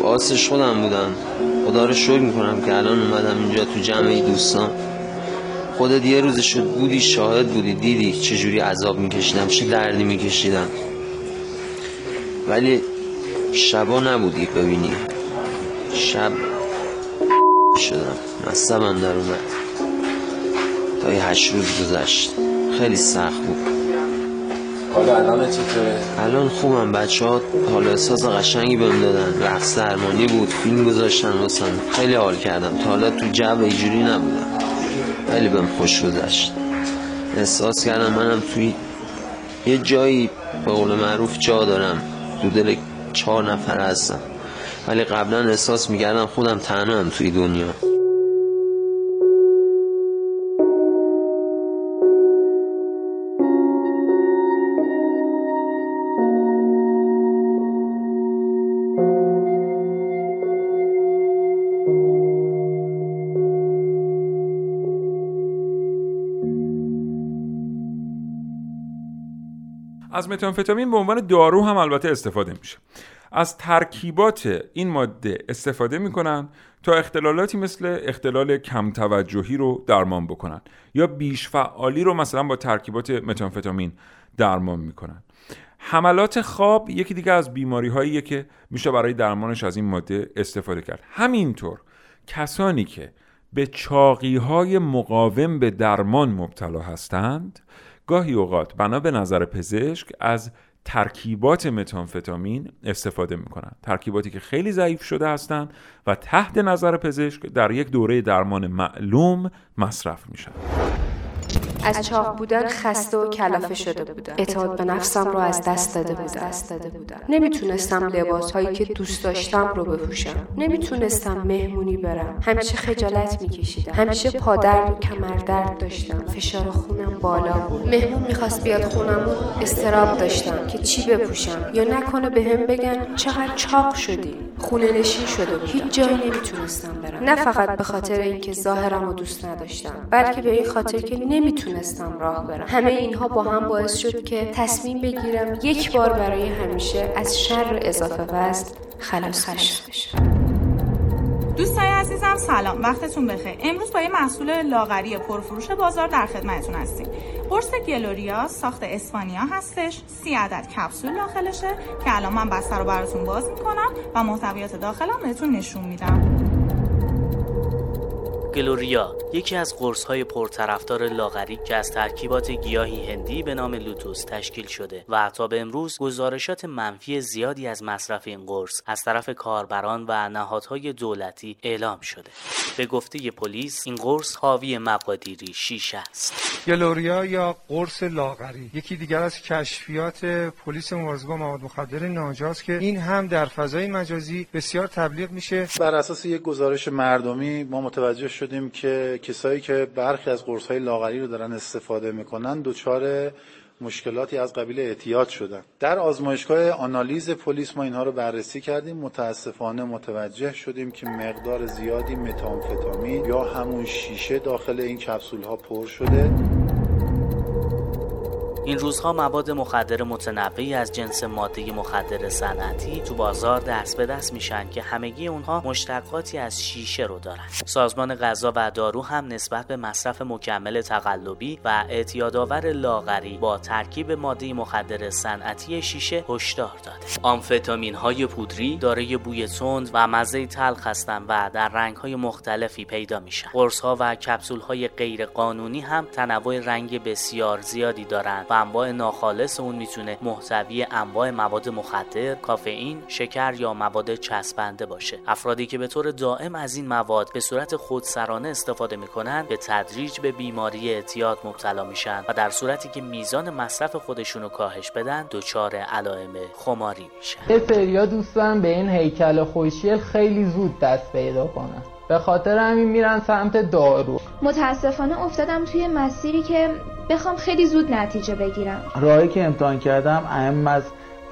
[SPEAKER 24] باسش خودم بودم. خدا رو شکر می‌کنم که الان اومدم اینجا تو جمع دوستان. خودت یه روز شد بودی شاهد بودی دیدی چجوری عذاب میکشیدم چه دردی میکشیدم. ولی شبا نبودی ببینی. شب شدم. مصبم در اومد. تا یه هشت روز گذشت. خیلی سخت بود.
[SPEAKER 18] حالا الان چطوره؟
[SPEAKER 24] الان خوبم. بچه ها حالا احساس قشنگی بهم دادن. رقص درمانی بود. فیلم گذاشتن واسم. خیلی حال کردم. تا حالا تو جو اینجوری نبودم. خیلی بهم خوش گذشت. احساس کردم منم توی یه جایی به قول معروف جا دارم. دو دل چهار نفر هستم ولی قبلا احساس می‌کردم خودم تنها توی دنیا.
[SPEAKER 1] از متانفتامین به عنوان دارو هم البته استفاده میشه. از ترکیبات این ماده استفاده می‌کنن تا اختلالاتی مثل اختلال کم توجهی رو درمان بکنن یا بیش فعالی رو مثلا با ترکیبات متانفتامین درمان می‌کنن. حملات خواب یکی دیگه از بیماری هاییه که میشه برای درمانش از این ماده استفاده کرد. همینطور کسانی که به چاقی های مقاوم به درمان مبتلا هستند گاهی اوقات بنا به نظر پزشک از ترکیبات متانفتامین استفاده می‌کنن. ترکیباتی که خیلی ضعیف شده هستند و تحت نظر پزشک در یک دوره درمان معلوم مصرف میشن.
[SPEAKER 25] از چاق بودن خسته و کلافه شده بودم. اعتماد به نفسم رو از دست داده بودم. نمی‌تونستم لباس هایی که دوست داشتم رو بپوشم. نمی‌تونستم مهمونی برم. همیشه خجالت میکشیدم. همیشه پادرد و کمردرد داشتم. فشار خونم بالا بود. مهمون می‌خواست بیاد خونمون. استراب داشتم که چی بپوشم. یا نکنه به هم بگن چقدر چاق شدی. خونه نشین شده بود. هیچ جایی نمی‌تونستم برم. نه فقط به خاطر اینکه ظاهرم رو دوست نداشتم بلکه به این خاطر که نمی‌تونستم نمی‌تونستم راه برم. همه اینها با هم باعث شد که تصمیم بگیرم یک بار برای همیشه از شر اضافه وزن خلاص بشم
[SPEAKER 26] دوست داری
[SPEAKER 27] عزیزم سلام. وقتتون بخیر. امروز با یه محصول لاغری پرفروش بازار در خدمتتون هستیم. قرص گلوریا ساخت اسپانیا هستش. سی عدد کپسول داخلشه که الان من بسته رو براتون باز می‌کنم و محتویات داخلم بهتون نشون میدم.
[SPEAKER 28] گلوریا یکی از قرص‌های پرطرفدار لاغری که از ترکیبات گیاهی هندی به نام لوتوس تشکیل شده و تا به امروز گزارشات منفی زیادی از مصرف این قرص از طرف کاربران و نهادهای دولتی اعلام شده. به گفته پلیس این قرص حاوی مقادیری شیشه است.
[SPEAKER 26] گلوریا یا قرص لاغری یکی دیگر از کشفیات پلیس مبارزه با مواد مخدر ناجاست که این هم در فضای مجازی بسیار تبلیغ میشه.
[SPEAKER 29] بر اساس یک گزارش مردمی ما متوجه شدیم که کسایی که برخی از قرص‌های لاغری رو دارن استفاده می‌کنن دچار مشکلاتی از قبیل اعتیاد شدن. در آزمایشگاه آنالیز پلیس ما اینها رو بررسی کردیم. متاسفانه متوجه شدیم که مقدار زیادی متامفتامین یا همون شیشه داخل این کپسول ها پر شده.
[SPEAKER 28] این روزها مواد مخدر متنوعی از جنس ماده مخدر صنعتی تو بازار دست به دست میشن که همگی اونها مشتقاتی از شیشه رو دارن. سازمان غذا و دارو هم نسبت به مصرف مکمل تقلبی و اعتیادآور لاغری با ترکیب ماده مخدر صنعتی شیشه هشدار داده. آمفتامین های پودری دارای بوی تند و مزه تلخ هستند و در رنگ های مختلفی پیدا میشن. قرص ها و کپسول های غیر قانونی هم تنوع رنگ بسیار زیادی دارند و انواع ناخالص اون می‌تونه محتوی انواع مواد مخدر، کافئین، شکر یا مواد چسبنده باشه. افرادی که به طور دائم از این مواد به صورت خودسرانه استفاده می‌کنن به تدریج به بیماری اعتیاد مبتلا میشن و در صورتی که میزان مصرف خودشونو کاهش بدن دچار علائم خماری میشن.
[SPEAKER 30] یه سریا دوستان به این هیکل خوشیل خیلی زود دست پیدا کنن به خاطر همین میرن سمت دارو
[SPEAKER 31] متاسفانه افتادم توی مسیری که بخوام خیلی زود نتیجه بگیرم.
[SPEAKER 10] راهی که امتحان کردم اهم از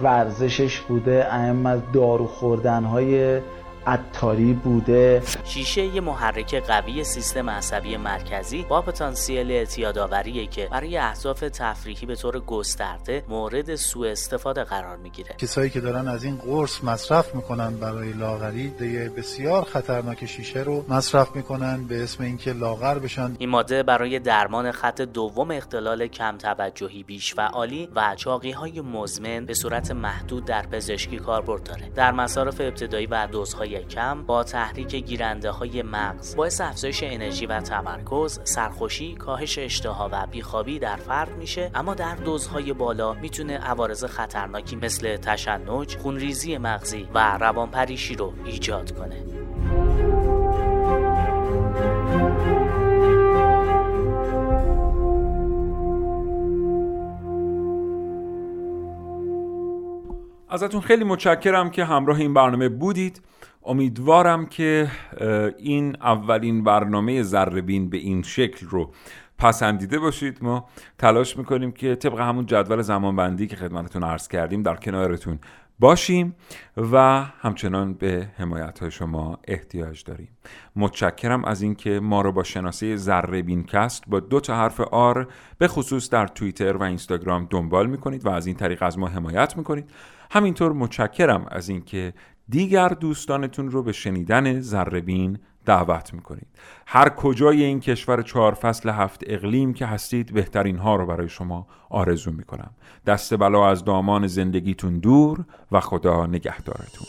[SPEAKER 10] ورزشش بوده اهم از دارو خوردن های عطاری بوده.
[SPEAKER 28] شیشه یه محرک قوی سیستم عصبی مرکزی با پتانسیل اعتیادآوریه که برای اهداف تفریحی به طور گسترده مورد سوء استفاده قرار می‌گیره.
[SPEAKER 29] کسایی که دارن از این قرص مصرف می‌کنن برای لاغری دیگه بسیار خطرناک شیشه رو مصرف می‌کنن به اسم اینکه لاغر بشن.
[SPEAKER 28] این ماده برای درمان خط دوم اختلال کم توجهی بیش فعالی و چاقی های مزمن به صورت محدود در پزشکی کاربرد داره. در مصارف ابتدایی و دوزهای کم با تحریک گیرنده های مغز باعث افزایش انرژی و تمرکز سرخوشی کاهش اشتها و بیخوابی در فرد میشه. اما در دوزهای بالا می‌تونه عوارض خطرناکی مثل تشنج خونریزی مغزی و روانپریشی رو ایجاد کنه.
[SPEAKER 1] ازتون خیلی متشکرم که همراه این برنامه بودید. امیدوارم که این اولین برنامه ذربین به این شکل رو پسندیده باشید. ما تلاش می‌کنیم که طبق همون جدول زمانبندی که خدمتتون عرض کردیم در کنارتون باشیم و همچنان به حمایت های شما احتیاج داریم. متشکرم از اینکه ما رو با شناسه ذره کست با دو تا حرف آر به خصوص در توییتر و اینستاگرام دنبال می‌کنید و از این طریق از ما حمایت می‌کنید. همینطور متشکرم از اینکه دیگر دوستانتون رو به شنیدن ذربین دعوت می‌کنید. هر کجای این کشور چهار فصل هفت اقلیم که هستید بهترین ها رو برای شما آرزو می‌کنم. دست بلا از دامان زندگیتون دور و خدا نگهدارتون.